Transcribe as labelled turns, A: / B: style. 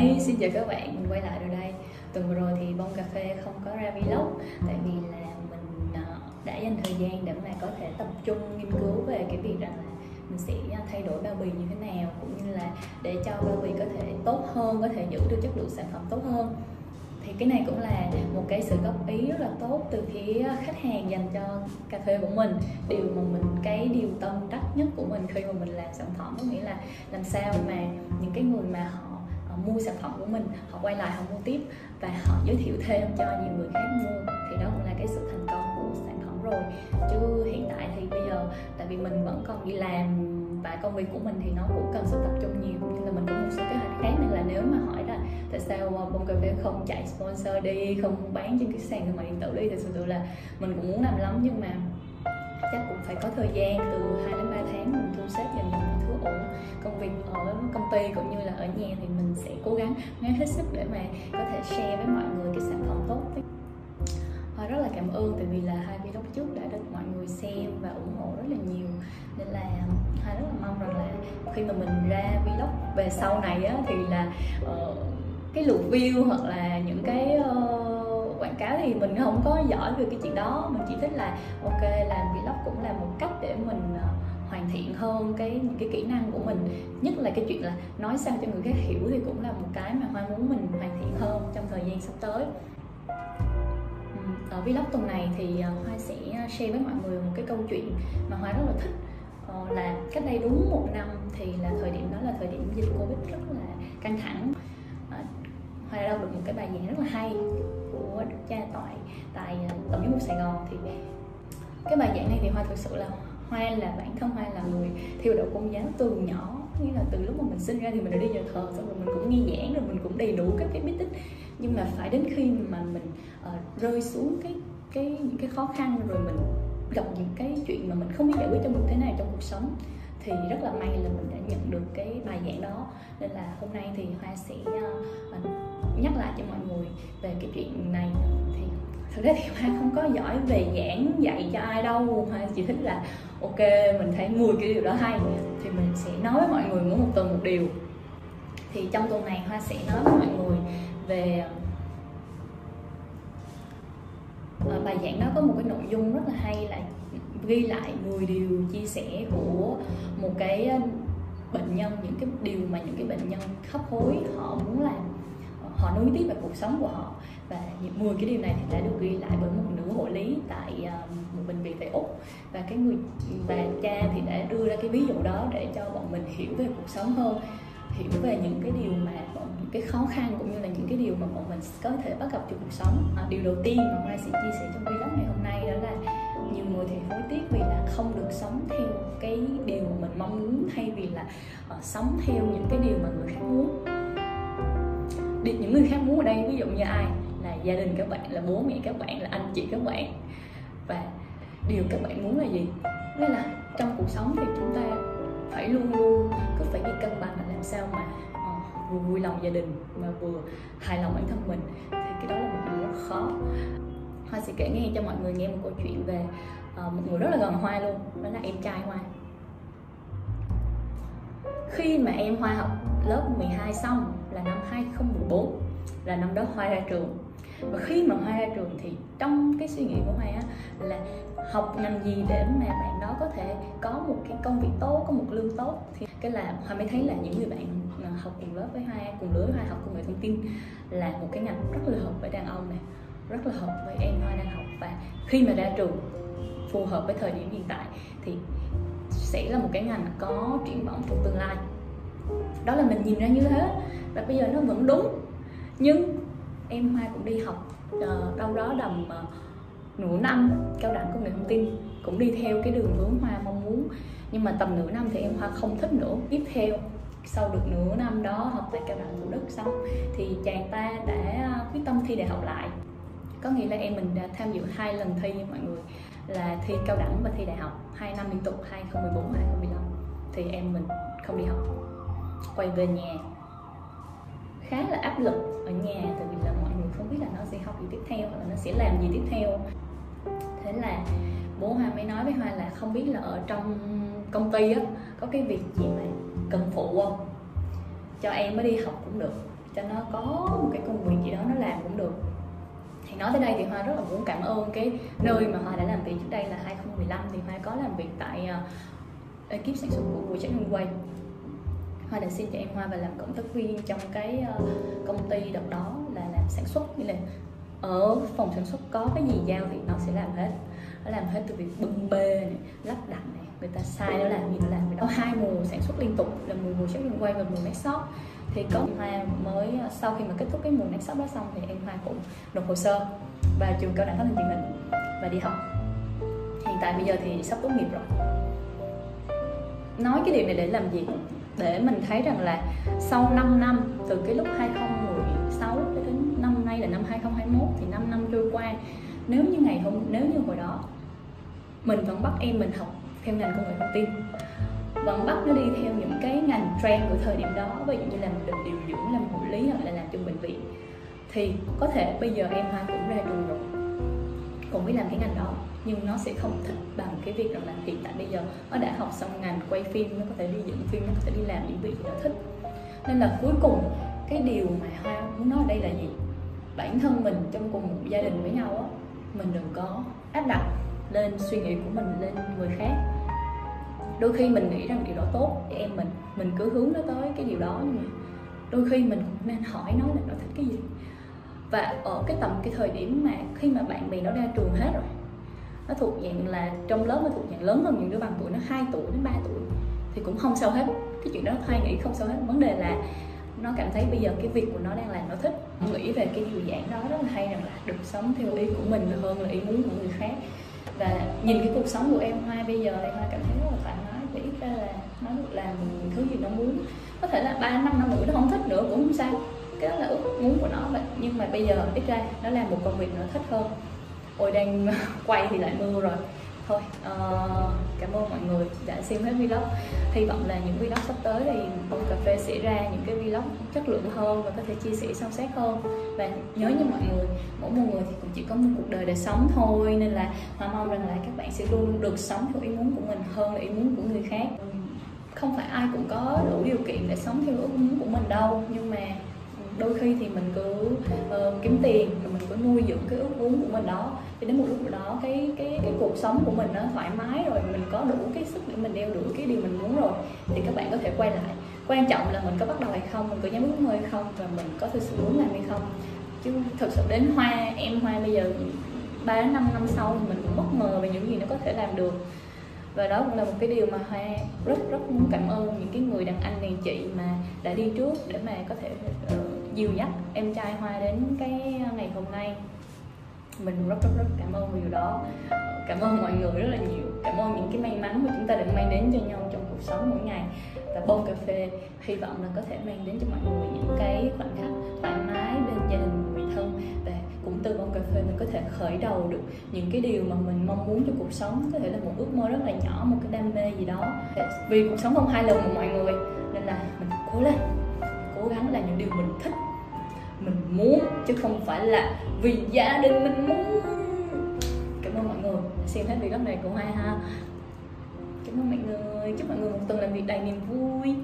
A: Hi, xin chào các bạn, mình quay lại rồi đây. Tuần vừa rồi thì Bông Cà Phê không có ra vlog Tại vì là mình ờ, đã dành thời gian để mà có thể tập trung nghiên cứu về cái việc rằng là mình sẽ thay đổi bao bì như thế nào Cũng như là để cho bao bì có thể tốt hơn, có thể giữ được chất lượng sản phẩm tốt hơn. Thì cái này cũng là một cái sự góp ý rất là tốt từ phía khách hàng dành cho cà phê của mình. Điều mà mình cái điều tâm đắc nhất của mình khi mà mình làm sản phẩm có nghĩa là làm sao mà những cái người mà họ họ mua sản phẩm của mình, họ quay lại họ mua tiếp và họ giới thiệu thêm cho nhiều người khác mua. Thì đó cũng là cái sự thành công của sản phẩm rồi. Chứ hiện tại thì bây giờ, tại vì mình vẫn còn đi làm và công việc của mình thì nó cũng cần sự tập trung nhiều cũng như là mình có một số kế hoạch khác. Nên là nếu mà hỏi là tại sao ờ, bông cà phê không chạy sponsor đi, không bán trên cái sàn thương mại điện tử đi, thì thực sự là mình cũng muốn làm lắm. Nhưng mà chắc cũng phải có thời gian từ 2 đến 3 tháng mình thu xếp dần dần ổn công việc ở công ty cũng như là ở nhà thì mình sẽ cố gắng ngay hết sức để mà có thể share với mọi người cái sản phẩm tốt Hoa rất là cảm ơn tại vì là hai vlog trước đã được mọi người xem và ủng hộ rất là nhiều. Nên là Hoa rất là mong rằng là khi mà mình ra vlog về sau này á, thì là uh, cái lượt view hoặc là những cái uh, quảng cáo thì mình không có giỏi về cái chuyện đó. Mình chỉ thích là ok làm vlog cũng là một cách để mình uh, hoàn thiện hơn cái những cái kỹ năng của mình. Nhất là cái chuyện là nói sao cho người khác hiểu thì cũng là một cái mà hoa muốn mình hoàn thiện hơn trong thời gian sắp tới. Ở vlog tuần này thì ờ, hoa sẽ share với mọi người một cái câu chuyện mà hoa rất là thích. Ờ, là cách đây đúng một năm thì là thời điểm đó là thời điểm dịch covid rất là căng thẳng. Ờ, hoa đã đọc được một cái bài giảng rất là hay của đức cha toại tại tổng giám mục sài gòn thì cái bài giảng này thì hoa thực sự là hoa là bản thân hoa là người. Theo đạo công giáo từ nhỏ nghĩa là từ lúc mà mình sinh ra thì mình đã đi nhà thờ xong rồi mình cũng nghe giảng rồi mình cũng đầy đủ các cái bí tích. Nhưng mà phải đến khi mà mình uh, rơi xuống cái cái những cái khó khăn rồi mình gặp những cái chuyện mà mình không biết giải quyết trong mình thế nào trong cuộc sống thì rất là may là mình đã nhận được cái bài giảng đó. Nên là hôm nay thì hoa sẽ uh, nhắc lại cho mọi người về cái chuyện này. Thì thực ra thì hoa không có giỏi về giảng dạy cho ai đâu. Hoa chỉ thích là, ok, mình thấy 10 cái điều đó hay, thì mình sẽ nói với mọi người mỗi một tuần một điều. Thì trong tuần này hoa sẽ nói với mọi người về ờ, bài giảng đó có một cái nội dung rất là hay là ghi lại 10 điều chia sẻ của một cái bệnh nhân, những cái điều mà những cái bệnh nhân hấp hối họ muốn làm họ nối tiếp về cuộc sống của họ. Và những 10 cái điều này thì đã được ghi lại bởi một nữ hộ lý tại uh, một bệnh viện tại úc. Và cái người và cha thì đã đưa ra cái ví dụ đó để cho bọn mình hiểu về cuộc sống hơn hiểu về những cái điều mà những cái khó khăn cũng như là những cái điều mà bọn mình có thể bắt gặp trong cuộc sống. À, điều đầu tiên mà Mai sẽ chia sẻ trong vlog ngày hôm nay đó là nhiều người thì hối tiếc vì là không được sống theo cái điều mà mình mong muốn thay vì là uh, sống theo những cái điều mà người khác muốn đi những người khác muốn ở đây ví dụ như ai? Là gia đình các bạn là bố mẹ các bạn là anh chị các bạn. Và điều các bạn muốn là gì? Nghĩa là trong cuộc sống thì chúng ta phải luôn luôn cứ phải đi cân bằng là làm sao mà ờ, vừa vui lòng gia đình mà vừa hài lòng bản thân mình. Thì cái đó là một điều rất khó. Hoa sẽ kể nghe cho mọi người nghe một câu chuyện về uh, một người rất là gần hoa luôn đó là em trai hoa. Khi mà em hoa học lớp 12 xong là năm 2014 là năm đó hoa ra trường. Và khi mà hoa ra trường thì trong cái suy nghĩ của hoa á, là học ngành gì để mà bạn đó có thể có một cái công việc tốt có một lương tốt. Thì cái là hoa mới thấy là những người bạn à, học cùng lớp với hoa cùng lứa hoa học công nghệ thông tin là một cái ngành rất là hợp với đàn ông này rất là hợp với em hoa đang học. Và khi mà ra trường phù hợp với thời điểm hiện tại thì sẽ là một cái ngành có triển vọng trong tương lai đó là mình nhìn ra như thế. Và bây giờ nó vẫn đúng. Nhưng em Hoa cũng đi học uh, đâu đó tầm uh, nửa năm cao đẳng công nghệ thông tin cũng đi theo cái đường hướng Hoa mong muốn. Nhưng mà tầm nửa năm thì em Hoa không thích nữa. Tiếp theo sau được nửa năm đó học tại cao đẳng thủ đức xong thì chàng ta đã quyết tâm thi đại học lại. Có nghĩa là em mình đã tham dự hai lần thi mọi người là thi cao đẳng và thi đại học. Hai năm liên tục 2014 2015 thì em mình không đi học quay về nhà. Khá là áp lực ở nhà tại vì là mọi người không biết là nó sẽ học gì tiếp theo hoặc là nó sẽ làm gì tiếp theo. Thế là bố hoa mới nói với hoa là không biết là ở trong công ty á có cái việc gì mà cần phụ không? Cho em mới đi học cũng được cho nó có một cái công việc gì đó nó làm cũng được. Thì nói tới đây thì Hoa rất là muốn cảm ơn cái nơi mà Hoa đã làm việc trước đây là 2015 thì Hoa có làm việc tại uh, ekip sản xuất của Project Quay. Hoa đã xin cho em Hoa và làm cộng tác viên trong cái ờ, công ty đợt đó là làm sản xuất. Như là ở phòng sản xuất có cái gì giao thì nó sẽ làm hết. Nó làm hết từ việc bưng bê này, lắp đặt này người ta sai nó làm gì nó làm đó. Hai mùa sản xuất liên tục là mùa mùa chất quay và mùa make shop. Thì có hoa mới ờ, sau khi mà kết thúc cái mùa make shop đó xong thì em hoa cũng nộp hồ sơ và trường cao đẳng phát thanh truyền hình và đi học. Hiện tại bây giờ thì sắp tốt nghiệp rồi. Nói cái điều này để làm gì? Để mình thấy rằng là sau 5 năm, từ cái lúc 2016 đến năm nay là năm 2021 thì 5 năm trôi qua. Nếu như ngày hôm, nếu như hồi đó mình vẫn bắt em mình học theo ngành công nghệ thông tin, vẫn bắt nó đi theo những cái ngành trend của thời điểm đó, ví dụ như làm được điều dưỡng làm hộ lý hoặc là làm trong bệnh viện, thì có thể bây giờ em hoa cũng ra trường rồi cũng biết làm cái ngành đó, nhưng nó sẽ không thích bằng cái việc rằng là hiện tại bây giờ nó đã học xong ngành quay phim, nó có thể đi dựng phim, nó có thể đi làm những việc nó thích. Nên là cuối cùng, cái điều mà hoa muốn nói ở đây là gì? Bản thân mình trong cùng một gia đình với nhau á, mình đừng có áp đặt lên suy nghĩ của mình lên người khác. Đôi khi mình nghĩ rằng điều đó tốt cho em mình mình cứ hướng nó tới cái điều đó, nhưng mà đôi khi mình cũng nên hỏi nó là nó thích cái gì và ở cái tầm cái thời điểm mà khi mà bạn bè nó ra trường hết rồi, nó thuộc dạng là trong lớp nó thuộc dạng lớn hơn những đứa bằng tuổi nó 2 tuổi đến 3 tuổi, thì cũng không sao hết. Cái chuyện đó thay nghĩ không sao hết. Vấn đề là nó cảm thấy bây giờ cái việc của nó đang làm nó thích. Nghĩ về cái điều giảng đó rất là hay rằng là được sống theo ý của mình hơn là ý muốn của người khác. Và nhìn cái cuộc sống của em hoa bây giờ thì hoa cảm thấy rất là thoải mái vì ít ra là nó được làm thứ gì nó muốn. Có thể là ba năm năm nữa nó không thích nữa, cũng không sao cái đó là ước muốn của nó vậy. Nhưng mà bây giờ ít ra nó làm một công việc nó thích hơn. Ôi đang quay thì lại mưa rồi. Thôi uh, cảm ơn mọi người đã xem hết vlog. Hy vọng là những vlog sắp tới thì bông cà phê sẽ ra những cái vlog chất lượng hơn và có thể chia sẻ sâu sát hơn. Và nhớ như mọi người mỗi một người thì cũng chỉ có một cuộc đời để sống thôi. Nên là hoa mong rằng là các bạn sẽ luôn được sống theo ý muốn của mình hơn là ý muốn của người khác. Không phải ai cũng có đủ điều kiện để sống theo ước muốn của mình đâu. Nhưng mà đôi khi thì mình cứ uh, kiếm tiền rồi mình cứ nuôi dưỡng cái ước muốn của mình đó. Thì đến một lúc đó cái cái cái cuộc sống của mình nó thoải mái rồi mình có đủ cái sức để mình đeo đuổi cái điều mình muốn rồi thì các bạn có thể quay lại. Quan trọng là mình có bắt đầu hay không mình có dám ước mơ hay không và mình có thực sự muốn làm hay không. Chứ thực sự đến hoa em hoa bây giờ ba năm năm sau thì mình cũng bất ngờ về những gì nó có thể làm được. Và đó cũng là một cái điều mà hoa rất rất muốn cảm ơn những cái người đàn anh đàn chị mà đã đi trước để mà có thể dìu dắt em trai hoa đến cái ngày hôm nay. Mình rất rất rất cảm ơn điều đó. Cảm ơn mọi người rất là nhiều. Cảm ơn những cái may mắn mà chúng ta được mang đến cho nhau trong cuộc sống mỗi ngày. Và bông cà phê, hy vọng là có thể mang đến cho mọi người những cái khoảnh khắc thoải mái bên gia đình người thân. Và cũng từ bông cà phê mình có thể khởi đầu được những cái điều mà mình mong muốn cho cuộc sống. Có thể là một ước mơ rất là nhỏ, một cái đam mê gì đó. Vì cuộc sống không hai lần mà mọi người, nên là mình cố lên, cố gắng là những điều mình thích muốn, chứ không phải là vì gia đình mình muốn. Cảm ơn mọi người xem hết video này của hai ha. Cảm ơn mọi người. Chúc mọi người một tuần làm việc đầy niềm vui.